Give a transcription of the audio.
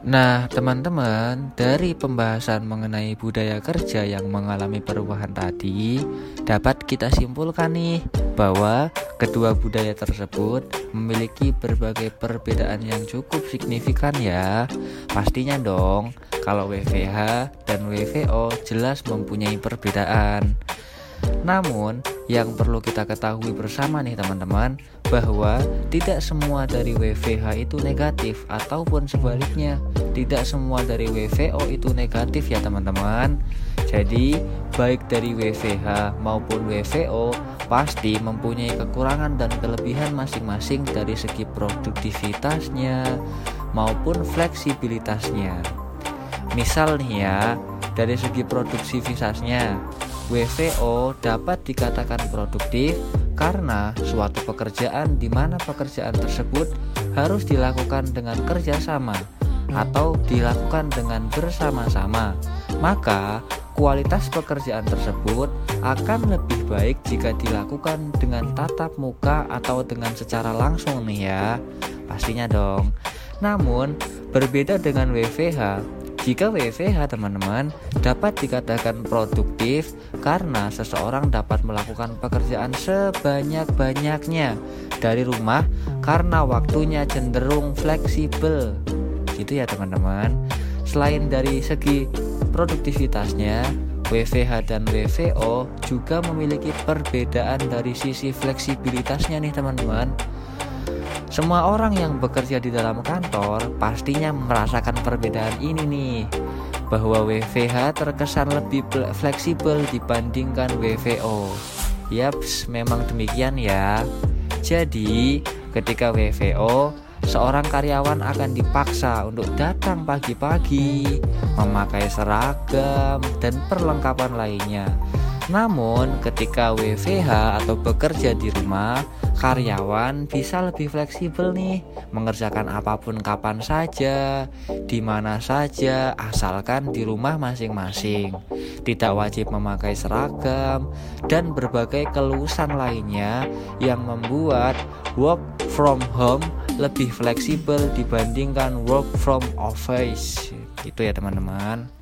Nah, teman-teman, dari pembahasan mengenai budaya kerja yang mengalami perubahan tadi, dapat kita simpulkan nih bahwa kedua budaya tersebut memiliki berbagai perbedaan yang cukup signifikan ya. Pastinya dong, kalau WFH dan WFO jelas mempunyai perbedaan. Namun, yang perlu kita ketahui bersama nih teman-teman bahwa tidak semua dari WVH itu negatif ataupun sebaliknya tidak semua dari WVO itu negatif ya teman-teman. Jadi baik dari WVH maupun WVO pasti mempunyai kekurangan dan kelebihan masing-masing dari segi produktivitasnya maupun fleksibilitasnya. Misal nih ya dari segi produktivitasnya WVO dapat dikatakan produktif karena suatu pekerjaan di mana pekerjaan tersebut harus dilakukan dengan kerjasama atau dilakukan dengan bersama-sama. Maka kualitas pekerjaan tersebut akan lebih baik jika dilakukan dengan tatap muka atau dengan secara langsung nih ya. Pastinya dong. Namun berbeda dengan WVH, jika WFH teman-teman dapat dikatakan produktif karena seseorang dapat melakukan pekerjaan sebanyak-banyaknya dari rumah karena waktunya cenderung fleksibel. Gitu ya teman-teman. Selain dari segi produktivitasnya, WFH dan WFO juga memiliki perbedaan dari sisi fleksibilitasnya nih teman-teman. Semua orang yang bekerja di dalam kantor pastinya merasakan perbedaan ini nih bahwa WVH terkesan lebih fleksibel dibandingkan WVO. Yaps, memang demikian ya. Jadi, ketika WVO, seorang karyawan akan dipaksa untuk datang pagi-pagi, memakai seragam dan perlengkapan lainnya. Namun, ketika WVH atau bekerja di rumah, karyawan bisa lebih fleksibel nih mengerjakan apa pun kapan saja di mana saja asalkan di rumah masing-masing tidak wajib memakai seragam dan berbagai kelusan lainnya yang membuat work from home lebih fleksibel dibandingkan work from office. Gitu ya teman-teman